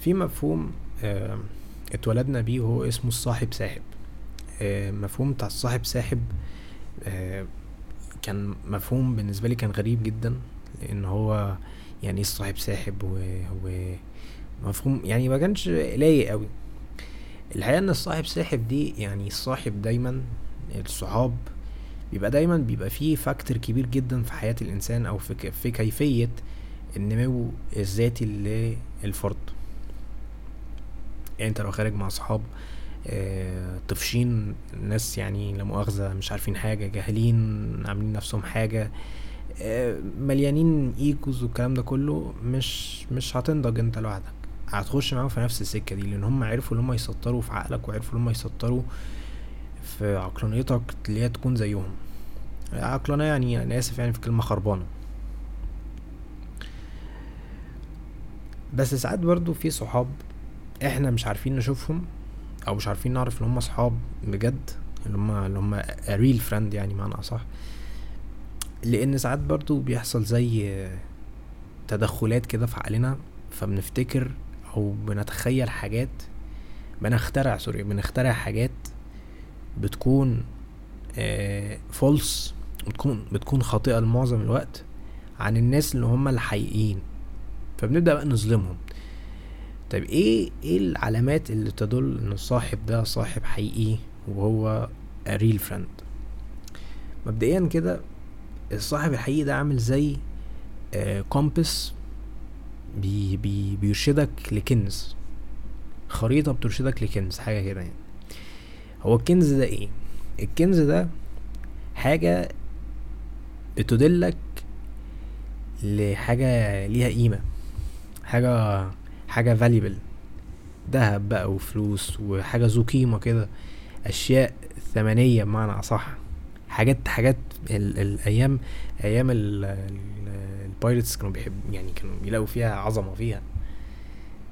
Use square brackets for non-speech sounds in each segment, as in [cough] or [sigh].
في مفهوم آه اتولدنا بيه وهو اسمه الصاحب ساحب. آه مفهوم بتاع الصاحب ساحب آه كان مفهوم بالنسبة لي كان غريب جدا لأن هو يعني إيه الصاحب ساحب و, مفهوم يعني ما كانش لايق قوي الحقيقة إن الصاحب ساحب دي يعني الصاحب دايما الصحاب بيبقى دايما بيبقى فيه فاكتور كبير جدا في حياة الإنسان أو في, ك- في كيفية النمو الذاتي للفرد. يعني انت لو خارج مع اصحاب آه، طفشين ناس يعني لا مؤاخذة مش عارفين حاجة جاهلين عاملين نفسهم حاجة آه، مليانين إيجوز والكلام ده كله مش مش هتنضج انت لوحدك. هتخش معاهم في نفس السكة دي لأن هم عرفوا إن هم يسطروا في عقلك وعرفوا إن هم يسطروا في عقلانيتك اللي هي تكون زيهم. عقلانية يعني أنا آسف يعني في كلمة خربانة. بس ساعات برضو في صحاب إحنا مش عارفين نشوفهم أو مش عارفين نعرف ان هم صحاب بجد اللي هم اللي هم real friend يعني بمعنى اصح. لأن ساعات برضو بيحصل زي تدخلات كده في عقلنا فبنفتكر أو بنتخيل حاجات بنخترع sorry بنخترع حاجات بتكون false بتكون بتكون خاطئة لمعظم الوقت عن الناس اللي هم الحقيقيين. فبنبدأ بقى نظلمهم. طيب إيه إيه العلامات اللي تدل إن الصاحب ده صاحب حقيقي وهو real friend مبدئيا كده الصاحب الحقيقي ده عامل زي compass بي بي بيرشدك لكنز. خريطة بترشدك لكنز حاجة كده يعني. هو الكنز ده إيه؟ الكنز ده حاجة بتدلك لحاجة ليها قيمة حاجة حاجة valuable. دهب بقى وفلوس وحاجة ذو قيمة كده. أشياء ثمنية بمعنى أصح. حاجات حاجات ال الأيام أيام البايرتس كانوا بيحب يعني كانوا بيلاقوا فيها عظمة فيها.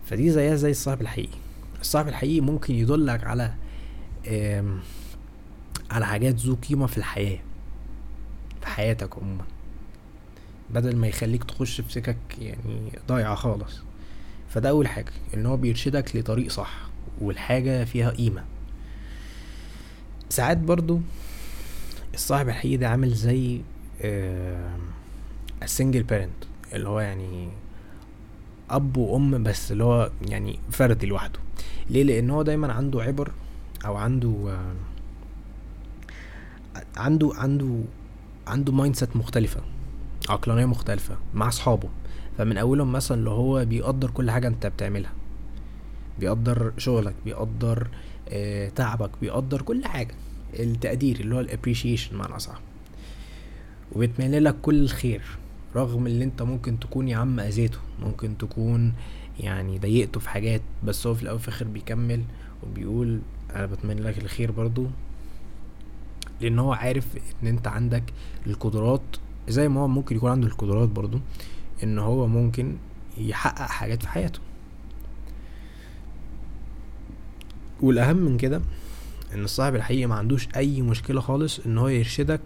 فدي زيها زي الصاحب الحقيقي. الصاحب الحقيقي ممكن يدلك على على حاجات ذو قيمة في الحياة في حياتك عموما. بدل ما يخليك تخش في سكك يعني ضايعة خالص. فده أول حاجة إن هو بيرشدك لطريق صح والحاجة فيها قيمة. ساعات برضو الصاحب الحقيقي ده عامل زي ال single parent اللي هو يعني أب وأم بس اللي هو يعني فردي لوحده. ليه؟ لأن هو دايما عنده عبر أو عنده آه، عنده عنده عنده mindset مختلفة عقلانية مختلفة مع أصحابه. فمن أولهم مثلا اللي هو بيقدر كل حاجة أنت بتعملها. بيقدر شغلك بيقدر آه تعبك بيقدر كل حاجة. التقدير اللي هو ال appreciation بمعنى أصح. وبيتمنى لك كل الخير رغم اللي أنت ممكن تكون يا عم أذيته ممكن تكون يعني ضايقته في حاجات بس هو في الأول وفي الآخر بيكمل وبيقول أنا بتمنى لك الخير برضو. لأن هو عارف إن أنت عندك القدرات زي ما هو ممكن يكون عنده القدرات برضو. إن هو ممكن يحقق حاجات في حياته. والأهم من كده إن الصاحب الحقيقي ما عندوش أي مشكلة خالص إن هو يرشدك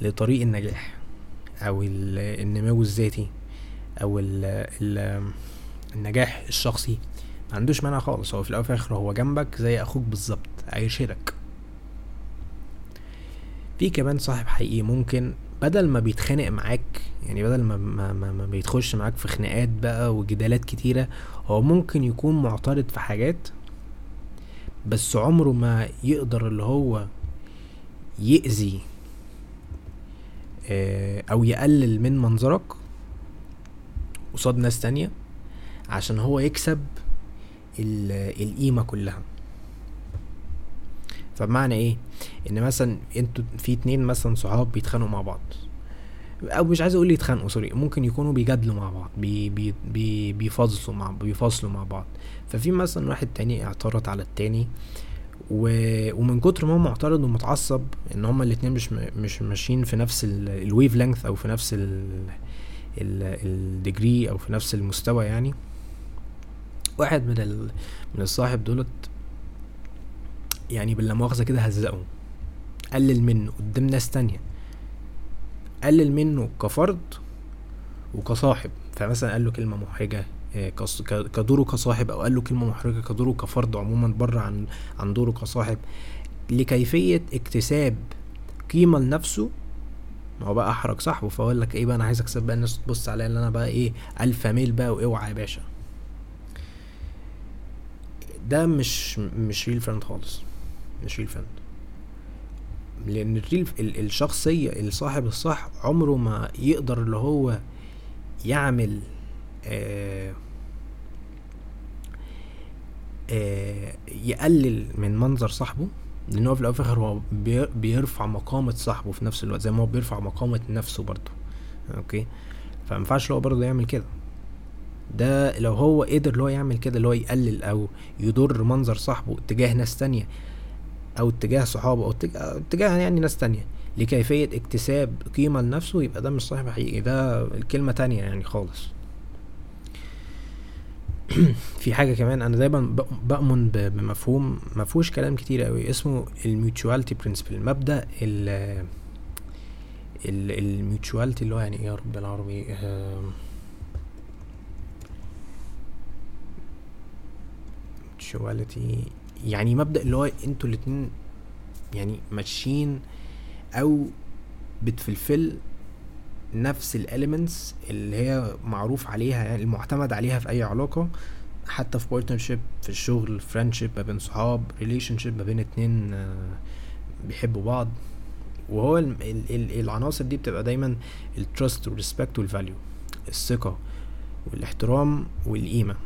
لطريق النجاح أو ال- النمو الذاتي أو ال ال النجاح الشخصي. ما عندوش مانع خالص هو في الأول وفي الآخر هو جنبك زي أخوك بالظبط هيرشدك. في كمان صاحب حقيقي ممكن بدل ما بيتخانق معاك يعني بدل ما ما, ما, ما بيتخش معاك في خناقات بقى وجدالات كتيرة هو ممكن يكون معترض في حاجات بس عمره ما يقدر اللي هو يأذي آه، أو يقلل من منظرك قصاد ناس تانية عشان هو يكسب ال- القيمة كلها. فبمعنى إيه؟ إن مثلا أنتوا في اتنين مثلا صحاب بيتخانقوا مع بعض. أو مش عايز أقول يتخانقوا sorry ممكن يكونوا بيجادلوا مع بعض بي بي بي بيفاصلوا مع بيفاصلوا مع بعض. ففي مثلا واحد تاني اعترض على التاني و... ومن كتر ما هو معترض ومتعصب إن هما الاتنين مش م... مش ماشيين في نفس ال wavelength أو في نفس ال ال degree أو في نفس المستوى يعني واحد من ال... من الصاحب دولت يعني باللا مؤاخذة كده هزقه. قلل منه قدام ناس تانية. قلل منه كفرد وكصاحب. فمثلا قال له كلمة محرجة آه، كدوره كصاحب أو قال له كلمة محرجة كدوره كفرد عموما بره عن عن دوره كصاحب. لكيفية اكتساب قيمة لنفسه ما هو بقى أحرج صاحبه. فأقول لك إيه بقى أنا عايز اكسب بقى الناس تبص عليا ان أنا بقى إيه alpha male بقى وأوعى يا باشا. ده مش مش real friend خالص. مش real لأن ال real ال- الشخصية الصاحب الصح عمره ما يقدر اللي هو يعمل آه آه يقلل من منظر صاحبه لأن هو في الأول هو بي- بيرفع مقامة صاحبه في نفس الوقت زي ما هو بيرفع مقامة نفسه برضه. okay؟ فما ينفعش هو برضه يعمل كده. ده لو هو قدر اللي هو يعمل كده اللي هو يقلل أو يضر منظر صاحبه اتجاه ناس تانية أو اتجاه صحابه أو اتجاه, يعني ناس تانية. لكيفية اكتساب قيمة لنفسه يبقى ده مش صاحب حقيقي ده الكلمة تانية يعني خالص. [clears throat] في حاجة كمان أنا دايما بأمن بمفهوم مفهوش كلام كتير أوي اسمه ال mutuality principle مبدأ ال ال mutuality اللي هو يعني إيه يا رب آم، mutuality يعني مبدأ اللي هو أنتوا الاتنين يعني ماشيين أو بت fulfill نفس ال elements اللي هي معروف عليها يعني المعتمد عليها في أي علاقة حتى في partnership في الشغل friendship ما بين صحاب relationship ما بين اتنين آه، بيحبوا بعض. وهو ال ال ال العناصر دي بتبقى دايما ال trust وال respect وال value الثقة والاحترام والقيمة.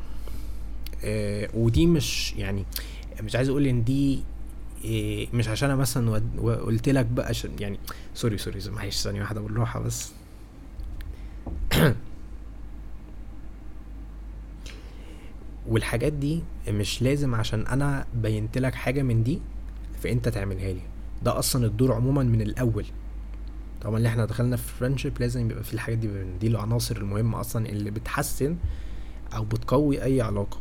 آه ودي مش يعني مش عايز أقول إن دي آه مش عشان أنا مثلا وقلت لك بقى عشان يعني sorry sorry معلش ثانية واحدة بالراحة بس. [coughs] والحاجات دي مش لازم عشان أنا بينت لك حاجة من دي فأنت تعملها لي. ده أصلا الدور عموما من الأول. طبعا اللي إحنا دخلنا في friendship لازم يبقى في الحاجات دي دي العناصر المهمة أصلا اللي بتحسن أو بتقوي أي علاقة.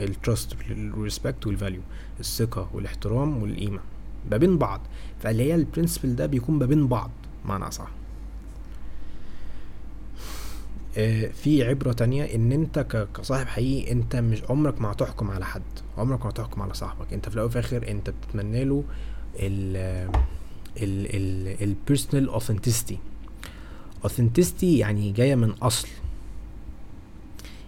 ال trust ال respect وال value الثقة والاحترام والقيمة. ما بين بعض. فاللي هي ال principle ده بيكون ما بين بعض معنى صح آه، في عبرة تانية إن أنت كصاحب حقيقي أنت مش عمرك ما هتحكم على حد. عمرك ما هتحكم على صاحبك. أنت في الأول وفي الآخر أنت بتتمنى له ال ال ال ال personal authenticity authenticity يعني جاية من أصل.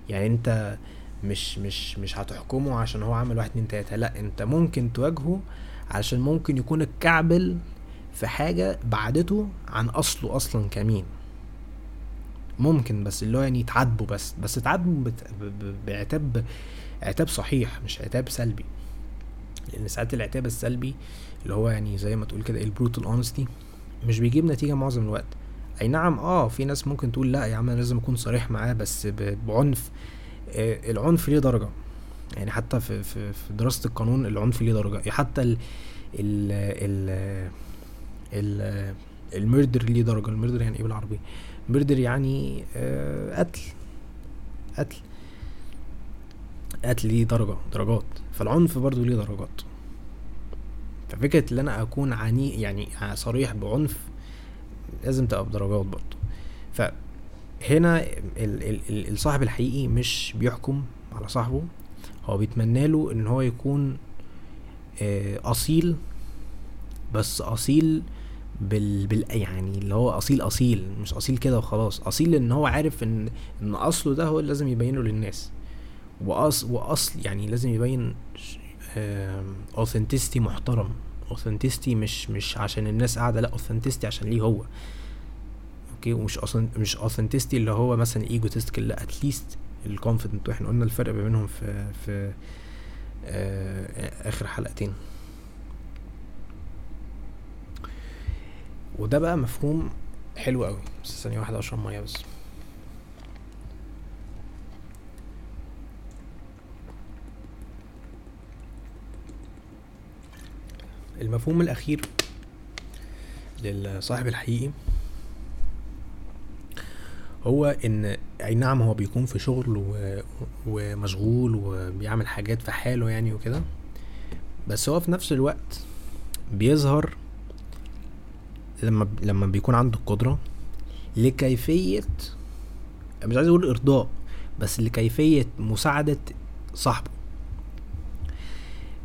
يعني أنت مش مش مش هتحكمه عشان هو عمل واحد اتنين تلاتة. لا انت ممكن تواجهه عشان ممكن يكون اتكعبل في حاجة بعدته عن أصله أصلا كمين. ممكن بس اللي هو يعني تعاتبه بس. بس تعاتبه بعتاب عتاب صحيح مش عتاب سلبي. لأن ساعات العتاب السلبي اللي هو يعني زي ما تقول كده ال brutal honesty مش بيجيب نتيجة معظم الوقت. أي نعم آه في ناس ممكن تقول لا يا عم أنا لازم أكون صريح معاه بس بعنف. العنف ليه درجة. يعني حتى في في في دراسة القانون العنف ليه درجة. حتى ال ال ال ال ال murder ليه درجة. ال murder يعني إيه بالعربي murder يعني آه قتل. قتل. قتل ليه درجة درجات. فالعنف برضو ليه درجات. ففكرة إن أنا أكون عني يعني صريح بعنف لازم تبقى بدرجات برضو. فهنا ال- الصاحب الحقيقي مش بيحكم على صاحبه. هو بيتمنى له إن هو يكون آه، أصيل بس أصيل بال, بال يعني اللي هو أصيل أصيل مش أصيل كده وخلاص. أصيل إن هو عارف ان إن أصله ده هو اللي لازم يبينه للناس. وأص وأصل يعني لازم يبين authenticity محترم. authenticity مش مش عشان الناس قاعدة لا authenticity عشان ليه هو. okay ومش أصلا مش authenticity اللي هو مثلا egotistic لا at least ال confident وإحنا قلنا الفرق ما بينهم في في آه آخر حلقتين. وده بقى مفهوم حلو قوي بس ثانية واحدة أشرب مية بس. المفهوم الأخير للصاحب الحقيقي هو إن أي نعم هو بيكون في شغل و... ومشغول وبيعمل حاجات في حاله يعني وكده. بس هو في نفس الوقت بيظهر لما لما بيكون عنده القدرة لكيفية مش عايز أقول إرضاء بس لكيفية مساعدة صاحبه.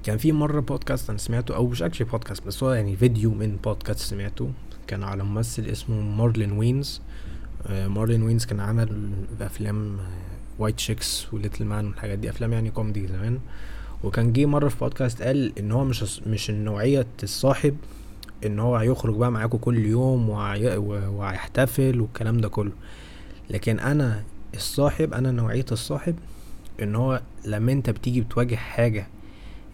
كان في مرة بودكاست أنا سمعته أو مش actually podcast بس هو يعني فيديو من بودكاست سمعته كان على ممثل اسمه مارلون وينز مارلون وينز كان عمل افلام White Chicks و Little Man والحاجات دي. أفلام يعني كوميدي زمان. وكان جه مرة في بودكاست قال إن هو مش مش نوعيه الصاحب إن هو هيخرج بقى معاكم كل يوم وهيحتفل والكلام ده كله. لكن أنا الصاحب أنا نوعية الصاحب إن هو لما أنت بتيجي بتواجه حاجة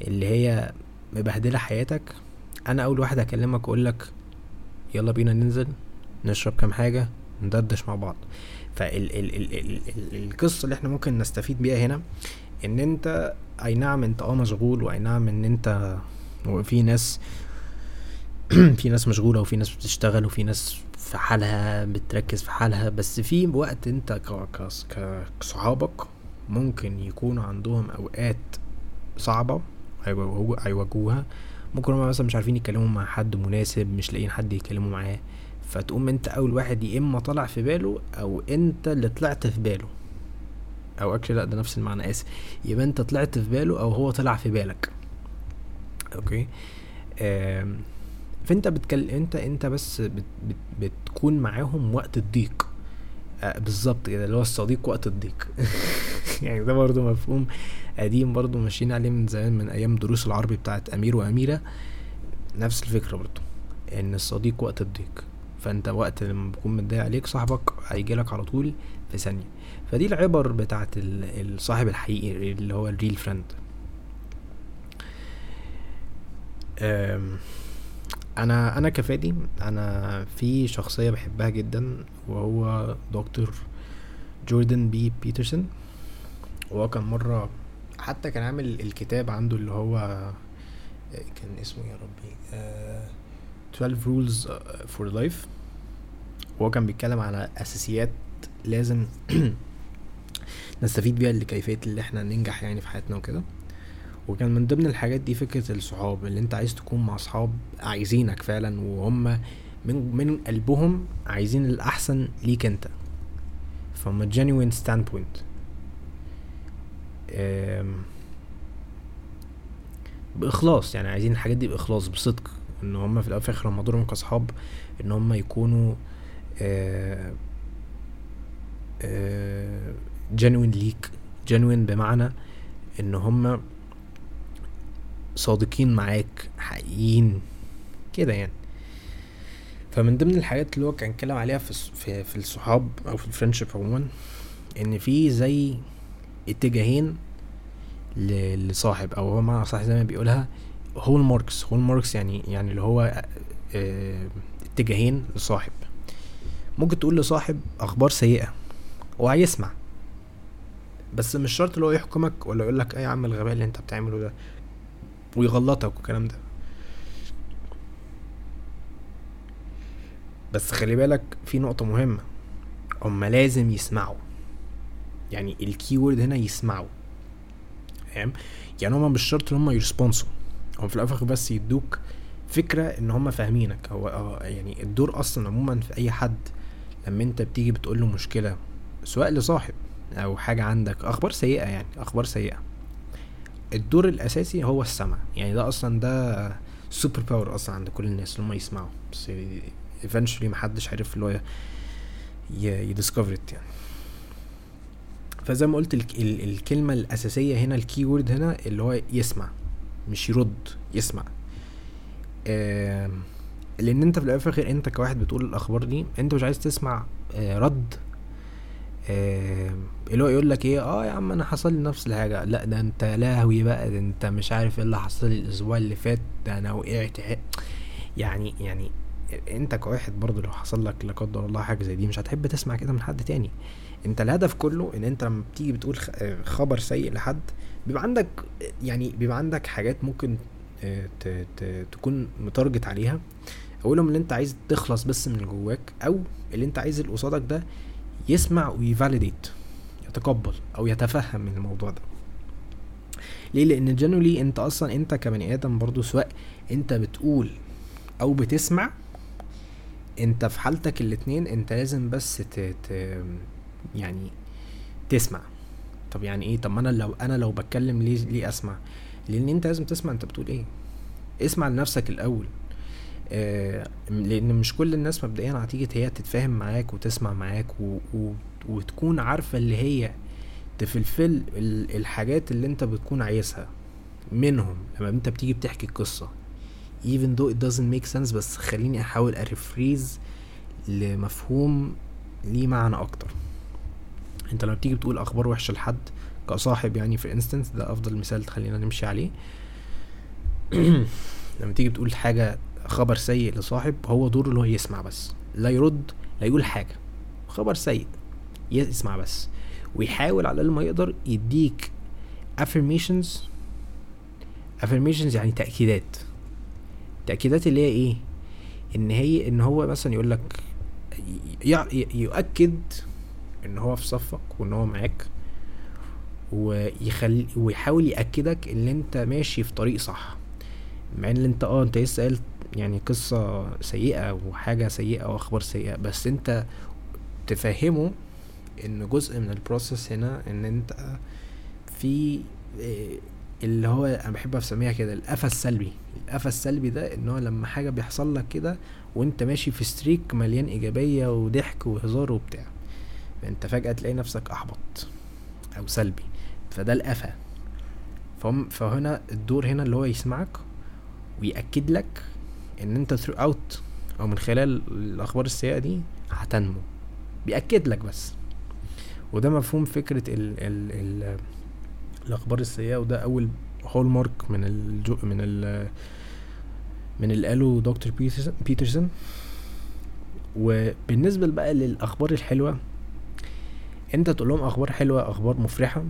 اللي هي مبهدلة حياتك أنا أول واحد هكلمك واقول لك يلا بينا ننزل نشرب كام حاجة ندردش مع بعض. فالقصة اللي إحنا ممكن نستفيد بيها هنا ان انت اي نعم انت آه مشغول واي نعم ان انت وفي ناس [clears throat] في ناس مشغولة وفي ناس بتشتغل وفي ناس في حالها بتركز في حالها بس في وقت انت كصحابك ممكن يكونوا عندهم اوقات صعبة هيواجهوها ممكن هما مثلا مش عارفين يتكلموا مع حد مناسب مش لاقيين حد يتكلموا معاه. فتقوم انت اول واحد يا اما طلع في باله أو انت اللي طلعت في باله. أو actually لا ده نفس المعنى آسف. يبقى انت طلعت في باله أو هو طلع في بالك. okay؟ فانت بتكلم انت انت بس بت بت بتكون معاهم وقت الضيق. آه بالظبط كده اللي هو الصديق وقت الضيق. [laughs] يعني ده برضو مفهوم قديم برضو ماشيين عليه من زمان من أيام دروس العربي بتاعت أمير وأميرة. نفس الفكرة برضو إن الصديق وقت الضيق. فانت وقت لما بيكون متضايق عليك صاحبك هيجيلك على طول في ثانية. فدي العبر بتاعت الصاحب الحقيقي اللي هو ال real friend أنا أنا كفادي أنا في شخصية بحبها جدا وهو دكتور جوردن بي بيترسون. وهو كان مرة حتى كان عامل الكتاب عنده اللي هو كان اسمه يا ربي 12 rules for life. وهو كان بيتكلم على أساسيات لازم [clears throat] نستفيد بيها لكيفية اللي إحنا ننجح يعني في حياتنا وكده. وكان من ضمن الحاجات دي فكرة الصحاب اللي انت عايز تكون مع صحاب عايزينك فعلا وهم من من قلبهم عايزين الأحسن ليك انت. from a genuine standpoint. بإخلاص يعني عايزين الحاجات دي بإخلاص بصدق. إن هم في الأول وفي الآخر هم دورهم كصحاب إن هم يكونوا genuine ليك genuine بمعنى إن هم صادقين معاك حقيقيين. كده يعني. فمن ضمن الحاجات اللي هو كان اتكلم عليها في في, في الصحاب أو في الفرنشيب عموما إن في زي اتجاهين لصاحب أو هو مع صاحب زي ما بيقولها hallmarks hallmarks يعني يعني اللي هو آه اتجاهين لصاحب. ممكن تقول لصاحب أخبار سيئة هو هيسمع بس مش شرط اللي هو يحكمك ولا يقول لك إيه يا عم الغباء اللي أنت بتعمله ده ويغلطك والكلام ده. بس خلي بالك في نقطة مهمة. هما لازم يسمعوا. يعني ال keyword هنا يسمعوا. فاهم يعني هما مش شرط إن هما ي response وا. هم في الآخر بس يدوك فكرة إن هما فاهمينك. هو يعني الدور أصلا عموما في أي حد لما انت بتيجي بتقول له مشكلة سواء لصاحب أو حاجة عندك أخبار سيئة يعني أخبار سيئة. الدور الأساسي هو السمع. يعني ده أصلا ده super power أصلا عند كل الناس اللي هم يسمعوا. بس eventually محدش عارف اللي هو ي discover يعني. فزي ما قلت ال ال الكلمة الأساسية هنا ال keyword هنا اللي هو يسمع مش يرد يسمع. آه لأن أنت في الآخر أنت كواحد بتقول الأخبار دي أنت مش عايز تسمع آه رد آه اللي هو يقول لك إيه آه يا عم أنا حصل لي نفس الحاجة. لأ ده أنت لهوي بقى ده أنت مش عارف إيه اللي حصل لي الأسبوع اللي فات ده أنا وقعت يعني يعني أنت كواحد برضه لو حصل لك لا قدر الله حاجة زي دي مش هتحب تسمع كده من حد تاني. أنت الهدف كله إن أنت لما بتيجي بتقول خبر سيء لحد بيبقى عندك يعني بيبقى عندك حاجات ممكن تكون متارجت عليها. اولهم اللي أنت عايز تخلص بس من جواك أو اللي أنت عايز اللي قصادك ده يسمع ويفاليديت يتقبل أو يتفهم من الموضوع ده. ليه؟ لأن جنولي أنت أصلا أنت كبني آدم برضو سواء أنت بتقول أو بتسمع أنت في حالتك الاتنين أنت لازم بس ت... ت... يعني تسمع. طب يعني إيه؟ طب ما أنا لو أنا لو بتكلم ليه ليه أسمع؟ لأن أنت لازم تسمع أنت بتقول إيه. اسمع لنفسك الأول. لأن مش كل الناس مبدئيا هتيجي هي تتفاهم معاك وتسمع معاك و... و... وتكون عارفة اللي هي ت fulfill الحاجات اللي انت بتكون عايزها منهم لما انت بتيجي بتحكي القصة. Even though it doesn't make sense بس خليني أحاول أ rephrase لمفهوم ليه معنى أكتر. انت لما بتيجي بتقول أخبار وحشة لحد كصاحب يعني في instance ده أفضل مثال تخلينا نمشي عليه. [clears throat] لما تيجي بتقول حاجة خبر سيء لصاحب هو دوره اللي هو يسمع بس. لا يرد لا يقول حاجة. خبر سيء يسمع بس. ويحاول على الأقل ما يقدر يديك affirmations affirmations يعني تأكيدات. تأكيدات اللي هي إيه؟ إن هي إن هو مثلا يقول لك يؤكد إن هو في صفك وإن هو معاك ويخلي ويحاول يأكدك إن أنت ماشي في طريق صح. مع إن أنت آه أنت لسه قلت يعني قصة سيئة وحاجة سيئة وأخبار سيئة بس أنت تفهمه إن جزء من ال process هنا إن أنت في آه، اللي هو أنا بحب أسميها كده القفا السلبي. القفا السلبي ده إن هو لما حاجة بيحصل لك كده وأنت ماشي في streak مليان إيجابية وضحك وهزار وبتاع أنت فجأة تلاقي نفسك أحبط أو سلبي. فده القفا. فهنا الدور هنا اللي هو يسمعك ويأكد لك إن أنت throughout أو من خلال الأخبار السيئة دي هتنمو. بيأكد لك بس. وده مفهوم فكرة ال ال ال الأخبار السيئة وده أول hallmark من الجو من ال من اللي قاله دكتور بيترسون. وبالنسبة بقى للأخبار الحلوة أنت تقول لهم أخبار حلوة أخبار مفرحة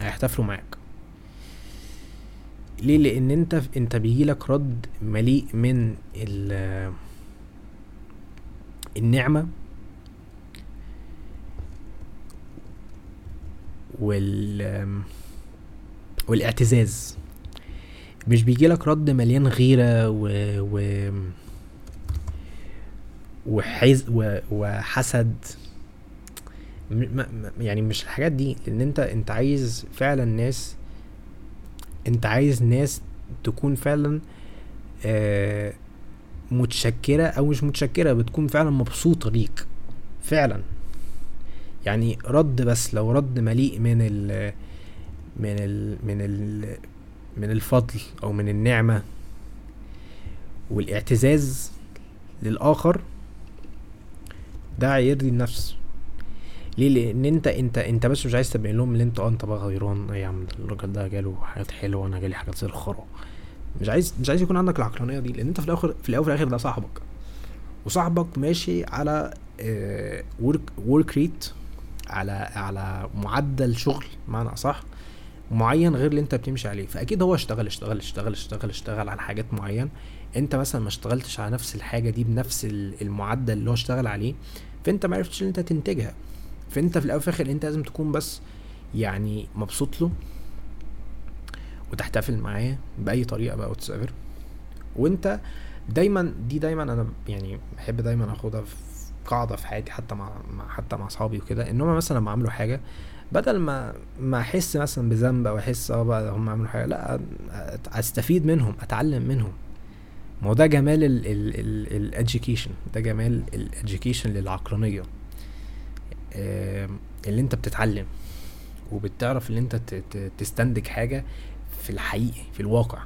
هيحتفلوا معاك. ليه؟ لأن أنت أنت بيجيلك رد مليء من النعمة وال والاعتزاز. مش بيجيلك رد مليان غيرة و, و... وحز و... وحسد. م... يعني مش الحاجات دي لأن أنت أنت عايز فعلا ناس انت عايز ناس تكون فعلا آه متشكرة أو مش متشكرة بتكون فعلا مبسوطة ليك فعلا. يعني رد بس لو رد مليء من ال من ال من ال من الفضل أو من النعمة والإعتزاز للآخر ده يرضي النفس. ليه؟ لأن انت انت أنت بس مش عايز تبين لهم ان انت آه أنت بقى غيران. إيه يا عم الراجل ده جاله حاجات حلوة وأنا جالي حاجات زي الخرا. مش عايز مش عايز يكون عندك العقلانية دي لأن أنت في الآخر في الأول وفي الآخر ده صاحبك. وصاحبك ماشي على ورك ورك ريت على على معدل شغل معنى أصح معين غير اللي أنت بتمشي عليه. فأكيد هو اشتغل اشتغل اشتغل اشتغل اشتغل على حاجات معين. أنت مثلا ما اشتغلتش على نفس الحاجة دي بنفس المعدل اللي هو اشتغل عليه فأنت ما عرفتش إن أنت تنتجها. فانت في الأول وفي الآخر انت لازم تكون بس يعني مبسوط له وتحتفل معاه بأي طريقة بقى وتسافر وانت دايما دي دايما أنا يعني بحب دايما آخدها في قاعدة في حياتي حتى مع, حتى مع أصحابي وكده إن هم مثلا لما عملوا حاجة بدل ما ما أحس مثلا بذنب أو أحس آه بقى هم عملوا حاجة لأ أستفيد منهم أتعلم منهم. ما هو ده جمال ال education ده جمال ال education للعقلانية. اللي انت بتتعلم وبتعرف ان انت تستنتج حاجة في الحقيقي في الواقع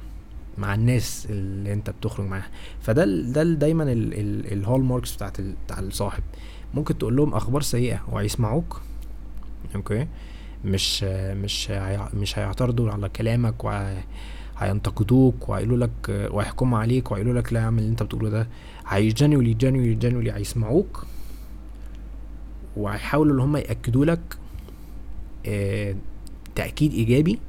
مع الناس اللي انت بتخرج معاها. فده ده دايما ال hallmarks بتاعت بتاع الصاحب. ممكن تقول لهم أخبار سيئة وهيسمعوك. أوكي؟ مش مش مش هيعترضوا على كلامك وهينتقدوك وهيقولوا لك وهيحكموا عليك وهيقولوا لك لا اعمل اللي انت بتقوله ده. هيجنولي جنولي جنولي هيسمعوك. وهيحاولوا إن هم يأكدوا لك آه تأكيد إيجابي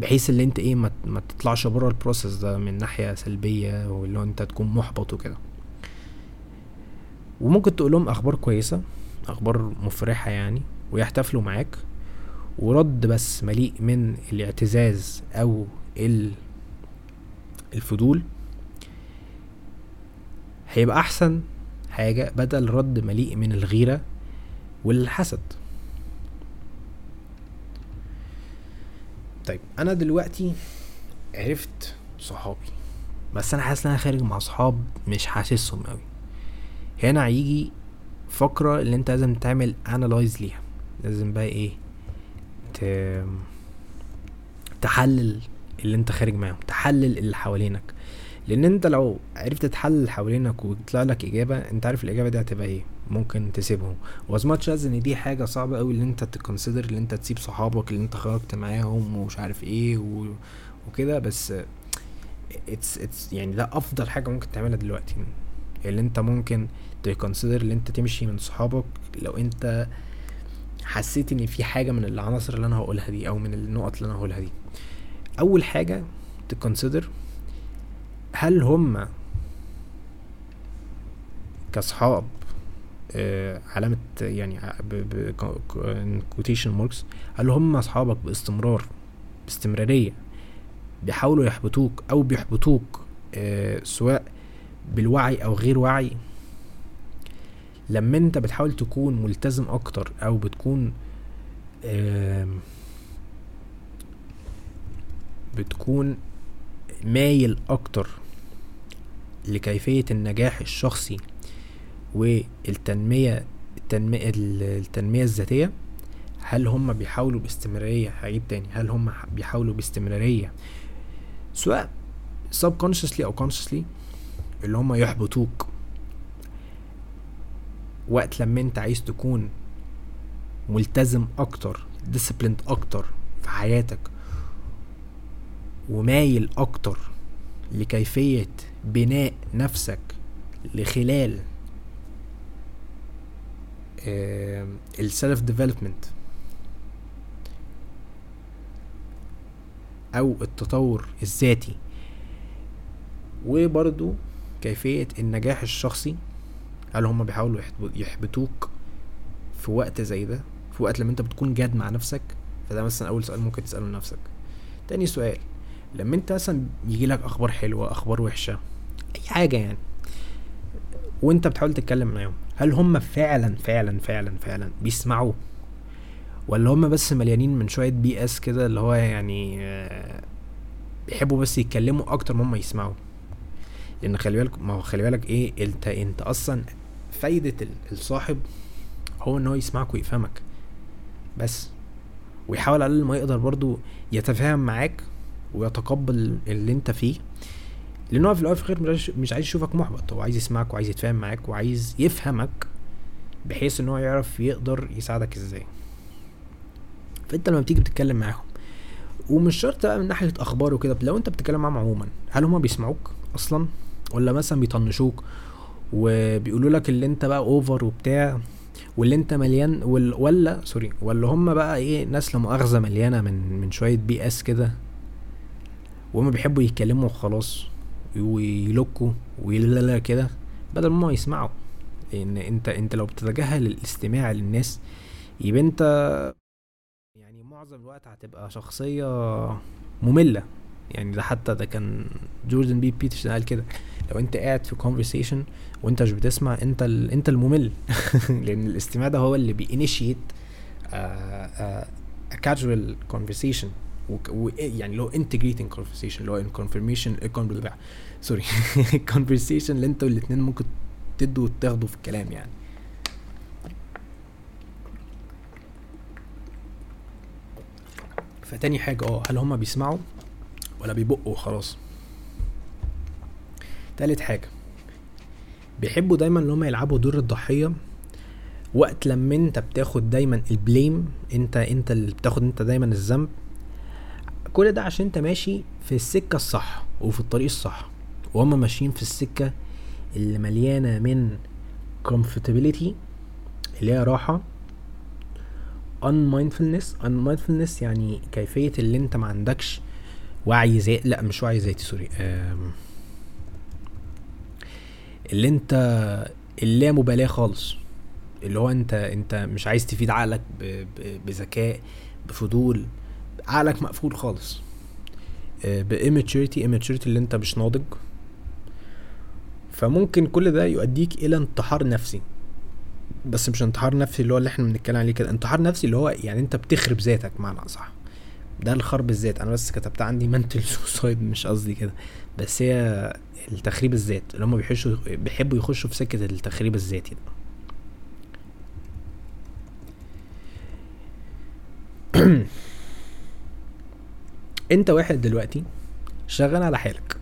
بحيث إن أنت إيه ما, ما تطلعش بره البروسيس ده من ناحية سلبية واللي أنت تكون محبط وكده. وممكن تقول لهم أخبار كويسة أخبار مفرحة يعني ويحتفلوا معاك. ورد بس مليء من الاعتزاز أو الفضول. هيبقى أحسن حاجة بدل رد مليء من الغيرة والحسد. طيب أنا دلوقتي عرفت صحابي. بس أنا حاسس إن أنا خارج مع صحاب مش حاسسهم قوي هنا هيجي فقرة اللي أنت لازم تعمل analyze ليها. لازم بقى إيه ت... تحلل اللي أنت خارج معاهم تحلل اللي حوالينك. لأن أنت لو عرفت تحلل حوالينك ويطلع لك إجابة أنت عارف الإجابة دي هتبقى إيه. ممكن تسيبهم. و as much إن دي حاجة صعبة قوي اللي أنت ت consider اللي أنت تسيب صحابك اللي أنت خرجت معاهم ومش عارف إيه و... وكده. بس it's it's يعني ده أفضل حاجة ممكن تعملها دلوقتي. اللي أنت ممكن ت consider اللي أنت تمشي من صحابك لو أنت حسيت إن في حاجة من العناصر اللي أنا هقولها دي أو من النقط اللي أنا هقولها دي. أول حاجة ت consider هل هم كاصحاب آه علامة يعني quotation marks هل هم أصحابك باستمرار باستمرارية بيحاولوا يحبطوك أو بيحبطوك آه سواء بالوعي أو غير وعي. لما أنت بتحاول تكون ملتزم أكتر أو بتكون آه بتكون مايل أكتر لكيفية النجاح الشخصي والتنمية التنمية, التنمية الذاتية هل هم بيحاولوا باستمرارية؟ هعيد تاني هل هم بيحاولوا باستمرارية؟ سواء subconsciously أو consciously اللي هم يحبطوك. وقت لما أنت عايز تكون ملتزم أكتر disciplined أكتر في حياتك ومايل أكتر لكيفية بناء نفسك لخلال ال self development أو التطور الذاتي. وبرضو كيفية النجاح الشخصي هل هم بيحاولوا يحبطوك في وقت زي ده؟ في وقت لما انت بتكون جاد مع نفسك؟ فده مثلا أول سؤال ممكن تسأله لنفسك. تاني سؤال لما انت مثلا يجي لك أخبار حلوة أخبار وحشة أي حاجة يعني وانت بتحاول تتكلم معاهم هل هم فعلا فعلا فعلا فعلا بيسمعوا ولا هم بس مليانين من شوية بي اس كده اللي هو يعني آه، بيحبوا بس يتكلموا أكتر ما هم يسمعوا؟ لأن خلي بالك ما هو خلي بالك إيه أنت أنت أصلا فايدة الصاحب هو إن هو يسمعك ويفهمك بس. ويحاول على ما يقدر برضو يتفاهم معاك ويتقبل اللي أنت فيه. لأن هو في الأول في الآخر مش عايز يشوفك محبط هو عايز يسمعك وعايز يتفاهم معاك وعايز يفهمك بحيث إن هو يعرف يقدر يساعدك إزاي. فأنت لما بتيجي بتتكلم معاهم ومش شرط بقى من ناحية أخبار وكده لو أنت بتتكلم معاهم عموما هل هما بيسمعوك أصلا؟ ولا مثلا بيطنشوك وبيقولوا لك اللي أنت بقى اوفر وبتاع واللي أنت مليان ولا sorry ولا هم بقى إيه لامؤاخذة مليانة من من شوية BS كده وهما بيحبوا يتكلموا وخلاص؟ ويلوكوا ويلوكوا كده بدل ما يسمعوا. لأن أنت أنت لو بتتجاهل الاستماع للناس يبقى أنت يعني معظم الوقت هتبقى شخصية مملة. يعني ده حتى ده كان جوردن بي بيترسون قال كده. لو أنت قاعد في conversation وأنت مش بتسمع أنت ال... أنت الممل. [laughs] لأن الاستماع ده هو اللي بي initiate casual conversation. يعني هو integrating conversation اللي هو confirmation sorry. [laughs] conversation اللي أنتوا الاتنين ممكن تدوا وتاخدوا في الكلام يعني. فتاني حاجة آه هل هما بيسمعوا ولا بيبقوا؟ خلاص. تالت حاجة بيحبوا دايما ان هما يلعبوا دور الضحية وقت لما انت بتاخد دايما البليم انت انت اللي بتاخد انت دايما الذنب. كل ده عشان انت ماشي في السكة الصح وفي الطريق الصح. وهما ماشيين في السكة اللي مليانة من comfortability اللي هي راحة unmindfulness. unmindfulness يعني كيفية اللي انت ما عندكش وعي ذات لا مش وعي ذاتي سوري. اللي انت اللا مبالاة خالص. اللي هو انت انت مش عايز تفيد عقلك بذكاء بفضول. عقلك مقفول خالص. آه، بإيماتشوريتي immaturity اللي انت مش ناضج. فممكن كل ده يؤديك إلى انتحار نفسي. بس مش انتحار نفسي اللي هو اللي إحنا بنتكلم عليه كده. انتحار نفسي اللي هو يعني أنت بتخرب ذاتك معنى أصح. ده الخرب الذات. أنا بس كتبت عندي منتل سوسايد [laughs] مش قصدي كده. بس هي التخريب الذات. اللي هم بيحشوا بيحبوا يخشوا في سكة التخريب الذاتي ده. [clears throat] أنت واحد دلوقتي شغال على حالك.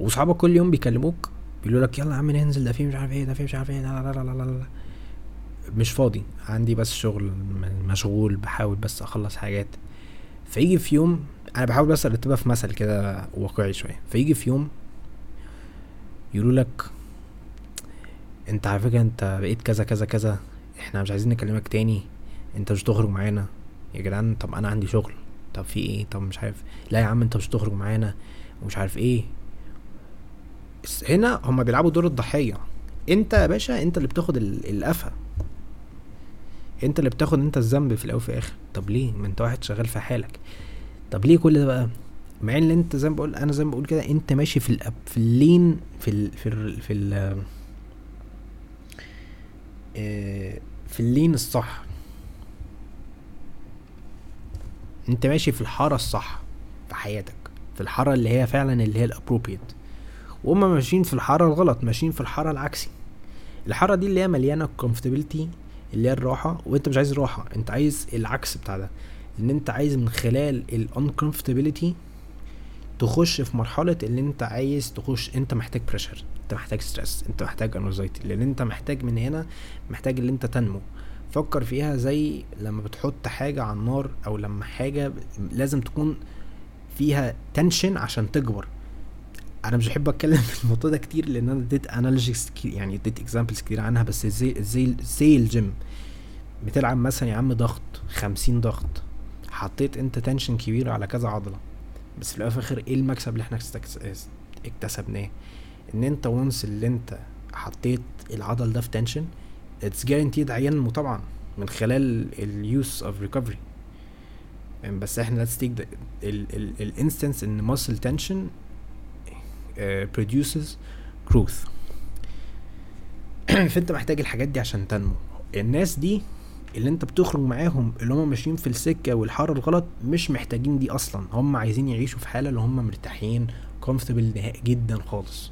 وصحابك كل يوم بيكلموك بيقولوا لك يلا يا عم ننزل ده في مش عارف إيه ده في مش عارف إيه لا لا لا لا لا. مش فاضي. عندي بس شغل مشغول بحاول بس أخلص حاجات. فيجي في يوم أنا بحاول بس أرتبها في مثل كده واقعي شوية. فيجي في يوم يقولوا لك أنت على فكرة أنت بقيت كذا كذا كذا إحنا مش عايزين نكلمك تاني أنت مش تخرج معانا. يا جدعان طب أنا عندي شغل طب في إيه طب مش عارف. لا يا عم أنت مش تخرج معانا ومش عارف إيه. هنا هما بيلعبوا دور الضحية. انت يا باشا انت اللي بتاخد القفا. انت اللي بتاخد انت الذنب في الأول وفي الآخر. طب ليه؟ ما انت واحد شغال في حالك. طب ليه كل ده بقى؟ مع ان انت زي ما بقول أنا زي ما بقول كده انت ماشي في الأب في اللين في ال في ال في ال آه، في ال lane الصح. انت ماشي في الحارة الصح في حياتك في الحارة اللي هي فعلا اللي هي ال appropriate وهم ماشيين في الحارة الغلط ماشيين في الحارة العكسي. الحارة دي اللي هي مليانة comfortability اللي هي الراحة. وانت مش عايز راحة انت عايز العكس بتاع ده. ان انت عايز من خلال ال uncomfortability تخش في مرحلة اللي انت عايز تخش انت محتاج pressure انت محتاج stress انت محتاج anxiety لأن انت محتاج من هنا محتاج اللي انت تنمو. فكر فيها زي لما بتحط حاجة على النار أو لما حاجة لازم تكون فيها tension عشان تكبر. أنا مش بحب أتكلم في الموضوع ده كتير لأن أنا اديت analogies يعني اديت examples كتير عنها بس زي زي زي الجيم بتلعب مثلا يا عم ضغط خمسين ضغط حطيت انت tension كبير على كذا عضلة بس في الآخر إيه المكسب اللي إحنا اكتسبناه؟ إن أنت once اللي أنت حطيت العضل ده في tension it's guaranteed هينمو طبعا من خلال ال use of recovery بس إحنا let's take ال instance إن muscle tension produces growth [clears throat] فأنت محتاج الحاجات دي عشان تنمو. الناس دي اللي أنت بتخرج معاهم اللي هم ماشيين في السكة والحاره الغلط مش محتاجين دي أصلا. هم عايزين يعيشوا في حالة اللي هم مرتاحين comfortable جدا خالص.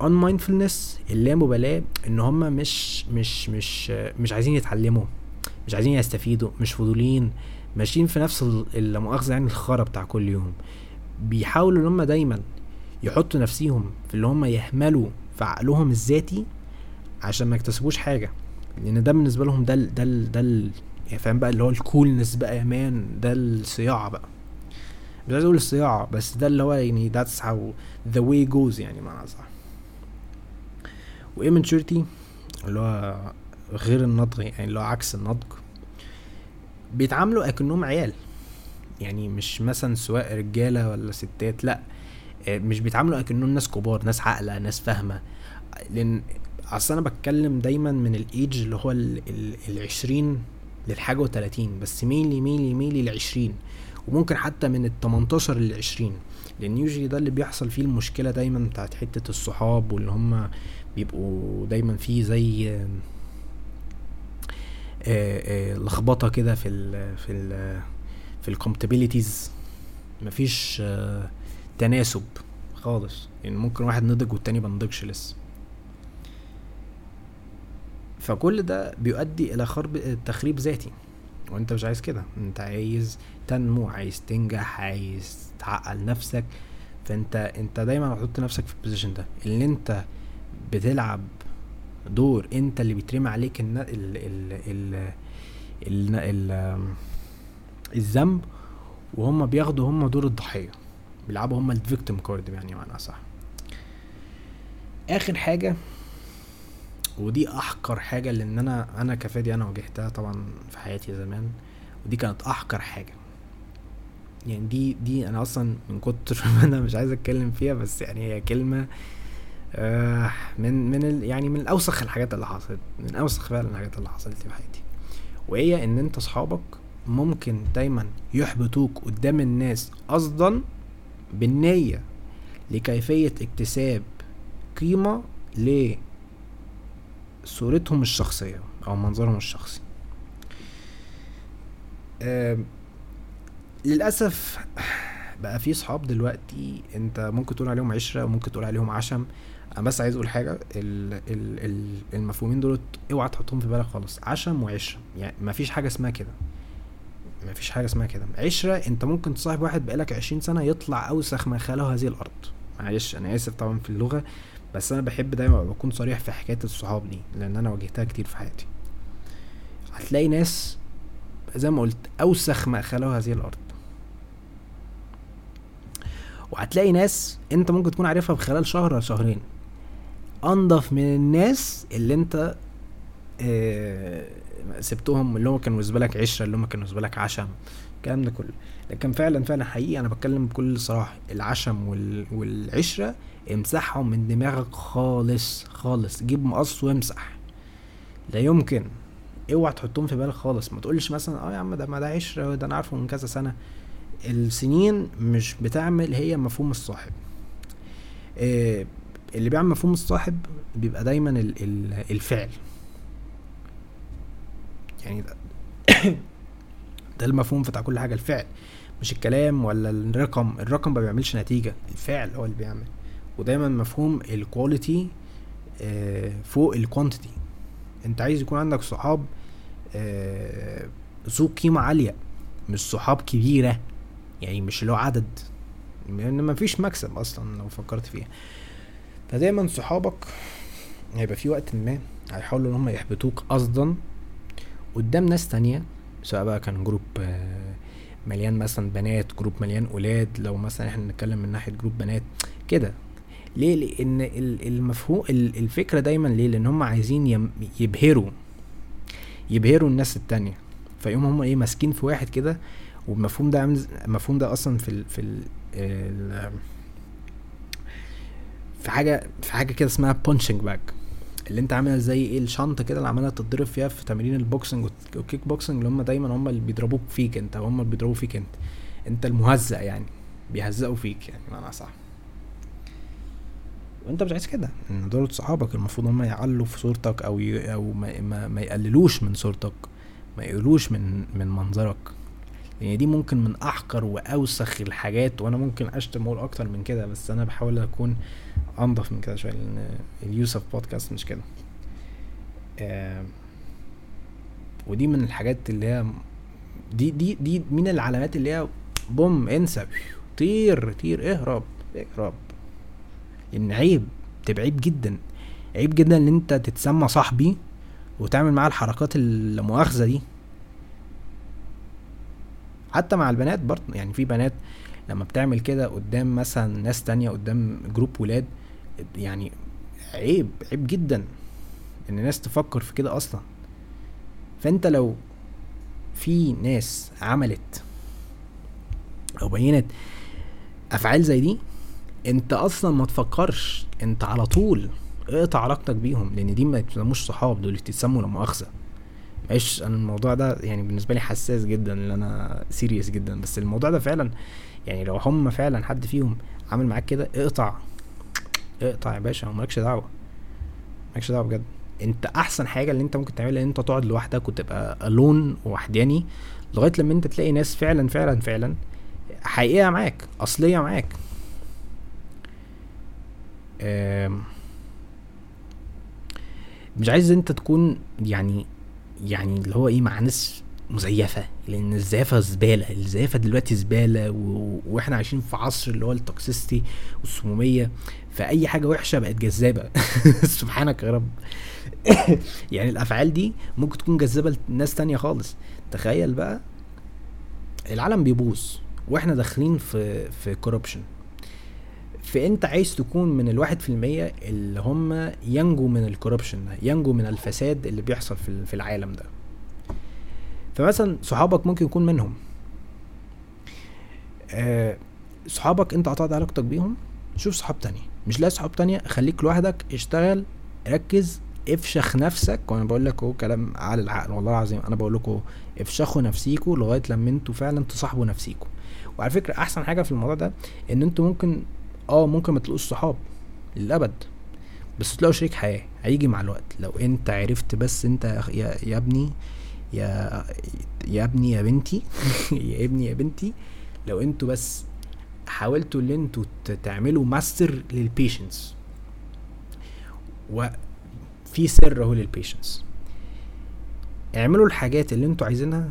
unmindfulness اللامبالاة إن هم مش مش مش مش عايزين يتعلموا مش عايزين يستفيدوا مش فضولين ماشيين في نفس المؤاخذة يعني الخرا بتاع كل يوم. بيحاولوا إن هم دايما يحطوا نفسيهم في اللي هم يهملوا في عقلهم الذاتي عشان ما يكتسبوش حاجة. لأن ده بالنسبة لهم ده ال ده ال ده ال يعني فاهم بقى اللي هو ال coolness بقى يا man ده الصياعة بقى. مش عايز أقول الصياعة بس ده اللي هو يعني that's how the way goes يعني معنى صح وايمنشورتي اللي هو غير النضج يعني اللي هو عكس النضج بيتعاملوا أكنهم عيال. يعني مش مثلا سواء رجالة ولا ستات لأ. مش بيتعاملوا أكنهم ناس كبار ناس عاقلة ناس فاهمة. لأن أصل أنا بتكلم دايما من الإيدج اللي هو العشرين للحاجة وتلاتين بس mainly mainly mainly لعشرين وممكن حتى من التمنتاشر للعشرين. لأن usually ده اللي بيحصل فيه المشكلة دايما بتاعت حتة الصحاب واللي هم بيبقوا دايما فيه زي آه، آه، لخبطة كده في ال في ال في ال compatibilities مفيش آه، تناسب خالص. يعني ممكن واحد نضج والتاني منضجش لسه. فكل ده بيؤدي إلى خرب تخريب ذاتي. وأنت مش عايز كده. أنت عايز تنمو عايز تنجح عايز تعقل نفسك. فأنت أنت دايما هتحط نفسك في ال position ده. اللي أنت بتلعب دور أنت اللي بيترمي عليك ال ال ال ال ال ال الذنب وهم بياخدوا هم دور الضحية. بيلعبوا هم ال victim card يعني معنى صح آخر حاجة ودي أحقر حاجة لأن أنا أنا كفادي أنا واجهتها طبعا في حياتي زمان ودي كانت أحقر حاجة. يعني دي دي أنا أصلا من كتر [laughs] ما أنا مش عايز أتكلم فيها بس يعني هي كلمة آه من من ال يعني من أوسخ الحاجات اللي حصلت من أوسخ فعلا الحاجات اللي حصلت في حياتي. وهي إن أنت أصحابك ممكن دايما يحبطوك قدام الناس قصدا بالنية لكيفية اكتساب قيمة لصورتهم الشخصية أو منظرهم الشخصي. للأسف بقى في صحاب دلوقتي أنت ممكن تقول عليهم عشرة وممكن تقول عليهم عشم. أنا بس عايز أقول ال المفهومين دول اوعى تحطهم في بالك خالص. عشم وعشرة يعني مفيش حاجة اسمها كده. مفيش حاجة اسمها كده. عشرة انت ممكن تصاحب واحد بقالك عشرين سنة يطلع أوسخ ما خلقه هذه الأرض. معلش أنا آسف طبعا في اللغة بس أنا بحب دايما بكون صريح في حكاية الصحاب دي لأن أنا واجهتها كتير في حياتي. هتلاقي ناس زي ما قلت أوسخ ما خلقه هذه الأرض. وهتلاقي ناس أنت ممكن تكون عارفها في خلال شهر أو شهرين. أنضف من الناس اللي أنت سبتهم اللي هم كانوا بالنسبة لك عشرة اللي هم كانوا بالنسبة لك عشم الكلام ده كله. لكن فعلا فعلا حقيقي أنا بتكلم بكل صراحة العشم وال... والعشرة امسحهم من دماغك خالص خالص. جيب مقص وامسح. لا يمكن. اوعى تحطهم في بالك خالص. ما تقولش مثلا آه يا عم ده ما ده عشرة ده أنا عارفه من كذا سنة. السنين مش بتعمل هي مفهوم الصاحب. آه اللي بيعمل مفهوم الصاحب بيبقى دايما ال... ال... الفعل. يعني [coughs] ده, المفهوم بتاع كل حاجة الفعل. مش الكلام ولا الرقم. الرقم ما بيعملش نتيجة الفعل هو اللي بيعمل. ودايما مفهوم ال quality آه فوق ال quantity انت عايز يكون عندك صحاب آه ذو قيمة عالية مش صحاب كبيرة. يعني مش هو عدد. لأن مفيش مكسب أصلا لو فكرت فيها. فدايما صحابك هيبقى في وقت ما هيحاولوا إن هم يحبطوك قصدا قدام ناس تانية سواء بقى كان جروب مليان مثلا بنات جروب مليان ولاد. لو مثلا إحنا نتكلم من ناحية جروب بنات كده. ليه؟ لأن المفهوم الفكرة دايما ليه؟ لأن هم عايزين يبهروا. يبهروا الناس التانية. فيقوم هم إيه ماسكين في واحد كده. والمفهوم ده المفهوم ده أصلا في ال في ال في حاجة في حاجة كده اسمها punching bag اللي انت عاملها زي إيه الشنطة كده اللي عمالة تتضرب فيها في تمارين ال boxing وال kick boxing اللي هم دايما هم اللي بيضربوك فيك انت هم اللي بيضربوا فيك انت. انت المهزأ يعني بيهزقوا فيك يعني معنى صح وانت مش عايز كده. إن دول صحابك المفروض هم يعلوا في صورتك أو ي... أو ما, ما, ما يقللوش من صورتك ما يقلوش من من منظرك. لأن يعني دي ممكن من أحقر وأوسخ الحاجات وأنا ممكن أشتم وأقول أكتر من كده بس أنا بحاول أكون أنضف من كده شوية لأن اليوسف بودكاست مش كده. ودي من الحاجات اللي هي دي دي دي من العلامات اللي هي بوم انسى. طير طير اهرب اهرب. لأن عيب تبقى عيب جدا. عيب جدا إن أنت تتسمى صاحبي وتعمل معاه الحركات المؤاخذة دي. حتى مع البنات برضه يعني في بنات لما بتعمل كده قدام مثلا ناس تانية قدام جروب ولاد يعني عيب عيب جدا إن الناس تفكر في كده أصلا. فأنت لو في ناس عملت أو بينت أفعال زي دي أنت أصلا ما تفكرش أنت على طول اقطع علاقتك بيهم لأن دي ما يتسموش صحاب دول يتسموا لا مؤاخذه معلش أنا الموضوع ده يعني بالنسبة لي حساس جدا إن أنا سيريس جدا. بس الموضوع ده فعلا يعني لو هم فعلا حد فيهم عامل معاك كده اقطع. اقطع يا باشا ومالكش دعوة. مالكش دعوة بجد. أنت أحسن حاجة اللي أنت ممكن تعملها إن أنت تقعد لوحدك وتبقى الون وحداني لغاية لما أنت تلاقي ناس فعلا فعلا فعلا حقيقية معاك أصلية معاك. مش عايز أنت تكون يعني يعني اللي هو إيه مع ناس مزيفة. لأن الزيافة زبالة. الزيافة دلوقتي زبالة و... وإحنا عايشين في عصر اللي هو التوكسيستي والسمومية. فأي حاجة وحشة بقت جذابة. [laughs] سبحانك يا رب. [coughs] يعني الأفعال دي ممكن تكون جذابة لناس تانية خالص. تخيل بقى العالم بيبوظ. وإحنا داخلين في في corruption فانت عايز تكون من الواحد في المية اللي هم ينجوا من ال corruption ينجوا من الفساد اللي بيحصل في في العالم ده. فمثلا صحابك ممكن يكون منهم. آه صحابك انت قطعت علاقتك بيهم شوف صحاب تانية. مش لاقي صحاب تانية خليك لوحدك اشتغل ركز افشخ نفسك. وأنا بقول لك اهو كلام على العقل والله العظيم أنا بقول لكم افشخوا نفسيكوا لغاية لما أنتوا فعلا تصاحبوا نفسيكوا. وعلى فكرة أحسن حاجة في الموضوع ده إن أنتوا ممكن آه ممكن ما تلاقوش صحاب للأبد. بس تلاقوا شريك حياة هيجي مع الوقت. لو انت عرفت بس انت يا, يا ابني يا يا ابني يا بنتي [laughs] يا ابني يا بنتي لو أنتوا بس حاولتوا ان أنتوا تعملوا master لل patience وفي سر اهو لل patience اعملوا الحاجات اللي أنتوا عايزينها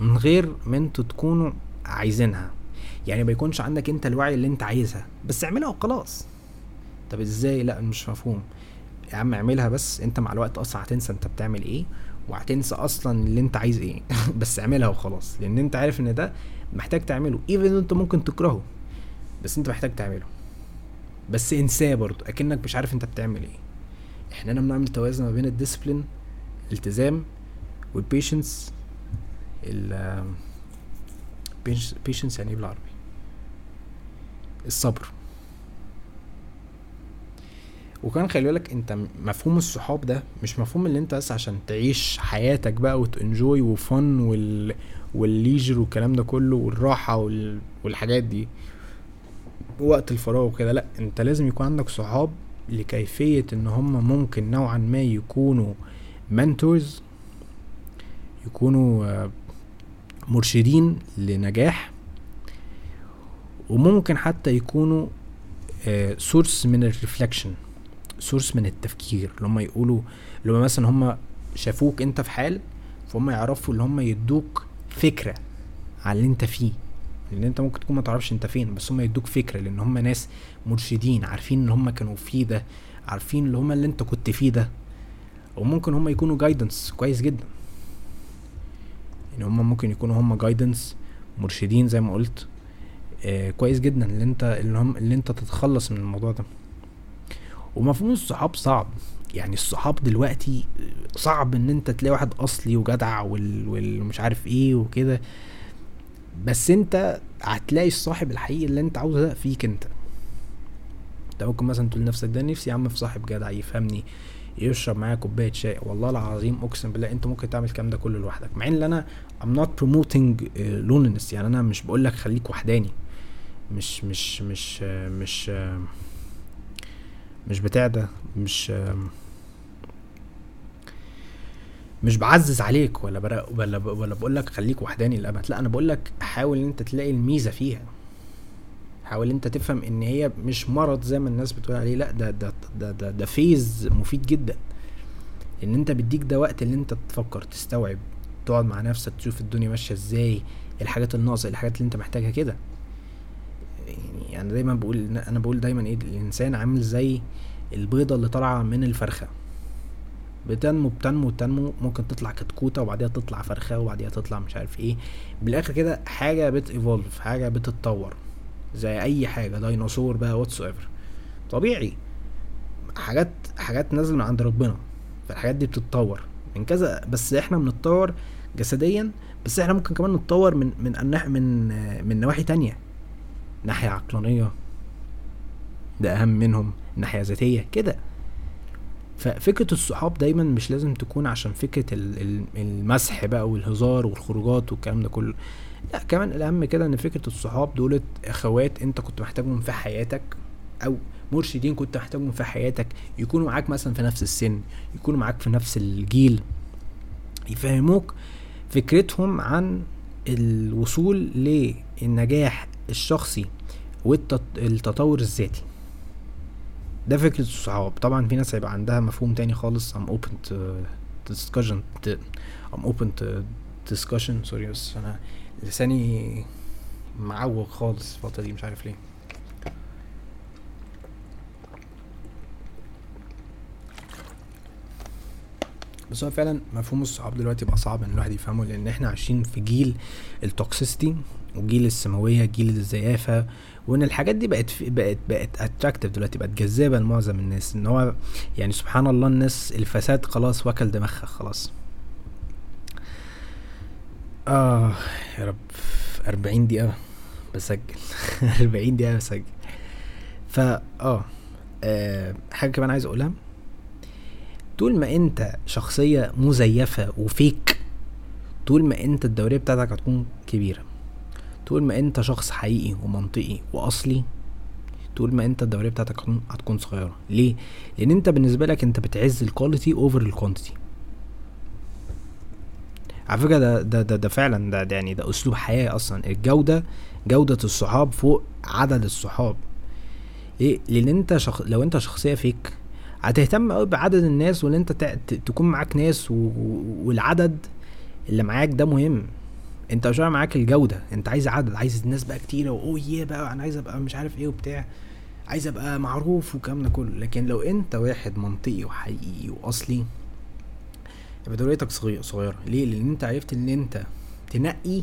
من غير ما أنتوا تكونوا عايزينها. يعني ما يكونش عندك انت الوعي اللي انت عايزها بس اعملها وخلاص. طب إزاي؟ لا مش مفهوم. يا عم اعملها بس انت مع الوقت أصلا هتنسى انت بتعمل إيه وهتنسى أصلا اللي انت عايز إيه. [laughs] بس اعملها وخلاص لأن انت عارف ان ده محتاج تعمله. even انت ممكن تكرهه بس انت محتاج تعمله. بس انساه برضه اكنك مش عارف انت بتعمل إيه. إحنا هنا بنعمل توازن ما بين ال discipline الالتزام وال patience ال patience يعني إيه بالعربي؟ الصبر. وكان خلي بالك انت مفهوم الصحاب ده مش مفهوم اللي انت بس عشان تعيش حياتك بقى وتنجوي وفن وال والليجر والكلام ده كله والراحة وال... والحاجات دي وقت الفراغ وكده لا انت لازم يكون عندك صحاب لكيفية ان هم ممكن نوعا ما يكونوا منتورز يكونوا آه، مرشدين لنجاح وممكن حتى يكونوا source آه، من ال reflection source من التفكير اللي هم يقولوا اللي هم مثلا هم شافوك أنت في حال فهم يعرفوا اللي هم يدوك فكرة على اللي أنت فيه. لأن أنت ممكن تكون ما تعرفش أنت فين بس هم يدوك فكرة لأن هم ناس مرشدين عارفين إن هم كانوا فيه ده عارفين اللي هم اللي أنت كنت فيه ده. وممكن هم يكونوا guidance كويس جدا. يعني هم ممكن يكونوا هم جايدنس مرشدين زي ما قلت. كويس جدا اللي انت اللي هم اللي أنت تتخلص من الموضوع ده. ومفهوم الصحاب صعب. يعني الصحاب دلوقتي صعب إن أنت تلاقي واحد أصلي وجدع وال... والمش عارف إيه وكده. بس أنت هتلاقي الصاحب الحقيقي اللي أنت عاوزه ده فيك أنت. أنت ممكن مثلا تقول لنفسك ده نفسي يا عم في صاحب جدع يفهمني يشرب معايا كوباية شاي. والله العظيم أقسم بالله أنت ممكن تعمل الكلام ده كله لوحدك. مع إن أنا not promoting uh, loneliness. يعني أنا مش بقول لك خليك وحداني. مش مش مش مش مش بتاع ده مش مش بعزز عليك ولا ولا ولا بقول لك خليك وحداني للأبد لا أنا بقول لك حاول إن أنت تلاقي الميزة فيها. حاول أنت تفهم إن هي مش مرض زي ما الناس بتقول عليه لا ده ده ده ده, ده phase مفيد جدا. إن أنت بيديك ده وقت اللي أنت تفكر تستوعب تقعد مع نفسك تشوف الدنيا ماشية إزاي الحاجات الناقصة الحاجات اللي أنت محتاجها كده. يعني أنا دايما بقول أنا بقول دايما إيه الإنسان عامل زي البيضة اللي طالعة من الفرخة. بتنمو بتنمو بتنمو ممكن تطلع كتكوتة وبعديها تطلع فرخة وبعديها تطلع مش عارف إيه. بالآخر كده حاجة بت evolve حاجة بتتطور. زي أي حاجة ديناصور بقى whatsoever طبيعي. حاجات حاجات نازلة من عند ربنا. فالحاجات دي بتتطور. من كذا بس إحنا بنتطور جسديا بس إحنا ممكن كمان نتطور من من من من نواحي تانية. ناحية عقلانية. ده أهم منهم. ناحية ذاتية. كده. ففكرة الصحاب دايما مش لازم تكون عشان فكرة المسخرة بقى والهزار والخروجات والكلام ده كله. لا كمان الأهم كده إن فكرة الصحاب دولت أخوات أنت كنت محتاجهم في حياتك أو مرشدين كنت محتاجهم في حياتك يكونوا معاك مثلا في نفس السن يكونوا معاك في نفس الجيل. يفهموك فكرتهم عن الوصول للنجاح الشخصي والتطور الذاتي. ده فكرة الصحاب طبعا في ناس هيبقى عندها مفهوم تاني خالص. I'm open to discussion. I'm open to discussion. sorry بس أنا لساني معوج خالص الفترة دي مش عارف ليه. بس هو فعلا مفهوم الصحاب دلوقتي بقى صعب إن الواحد يفهمه لأن إحنا عايشين في جيل ال toxicity وجيل السمّية جيل الزيافة وإن الحاجات دي بقت بقت بقت attractive دلوقتي بقت جذابة لمعظم الناس. إن هو يعني سبحان الله الناس الفساد خلاص وكل دماغها خلاص. آه يا رب. أربعين دقيقة بسجل. [laughs] أربعين دقيقة بسجل. فا آه, آه حاجة كمان عايز أقولها. طول ما انت شخصية مزيفة وفيك طول ما انت الدورية بتاعتك هتكون كبيرة طول ما انت شخص حقيقي ومنطقي وأصلي طول ما انت الدورية بتاعتك هتكون صغيرة. ليه؟ لأن انت بالنسبة لك انت بتعز ال quality over ال quantity على فكرة ده ده ده, ده فعلا ده, ده يعني ده أسلوب حياة أصلا. الجودة جودة الصحاب فوق عدد الصحاب. ليه لأن انت شخ... لو انت شخصية فيك هتهتم قوي بعدد الناس وان انت. تكون معاك ناس و... والعدد اللي معاك ده مهم. انت مش معاك الجودة. انت عايز عدد عايز الناس بقى كتيره واوه ياه بقى أنا عايز ابقى مش عارف إيه وبتاع. عايز ابقى معروف والكلام ده كله. لكن لو انت واحد منطقي وحقيقي واصلي يبقى دوريتك صغيرة. ليه؟ لأن انت عرفت ان انت تنقي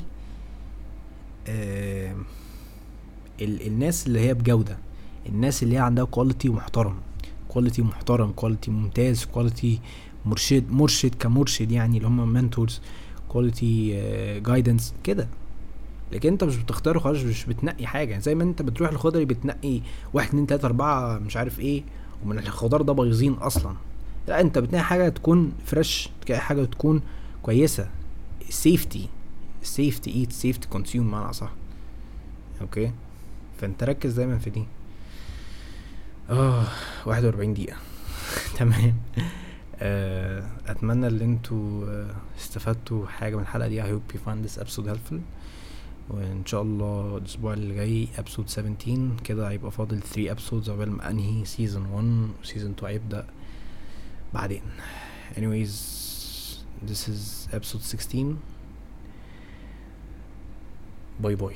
آه ال الناس اللي هي بجودة. الناس اللي هي عندها quality محترم quality محترم quality ممتاز quality مرشد مرشد كمرشد يعني اللي هم mentors quality guidance كده. لكن انت مش بتختار خالص مش بتنقي حاجة. زي ما انت بتروح الخضري بتنقي واحد اتنين تلاتة اربعة مش عارف إيه ومن الخضار ده بايظين أصلا. لا انت بتنقي حاجة تكون fresh حاجة تكون كويسة. safety safety eat safety consume معنى صح okay؟ فانت ركز دايما في دي. آه واحد وأربعين دقيقة. [laughs] تمام. آه، أتمنى ان أنتوا آه، استفدتوا حاجة من الحلقة دي. I hope you find this episode helpful. وإن شاء الله الأسبوع اللي جاي episode 17 كده هيبقى فاضل 3 episodes عقبال ما أنهي season 1 و season 2 هيبدأ بعدين. Anyways this is episode 16 باي باي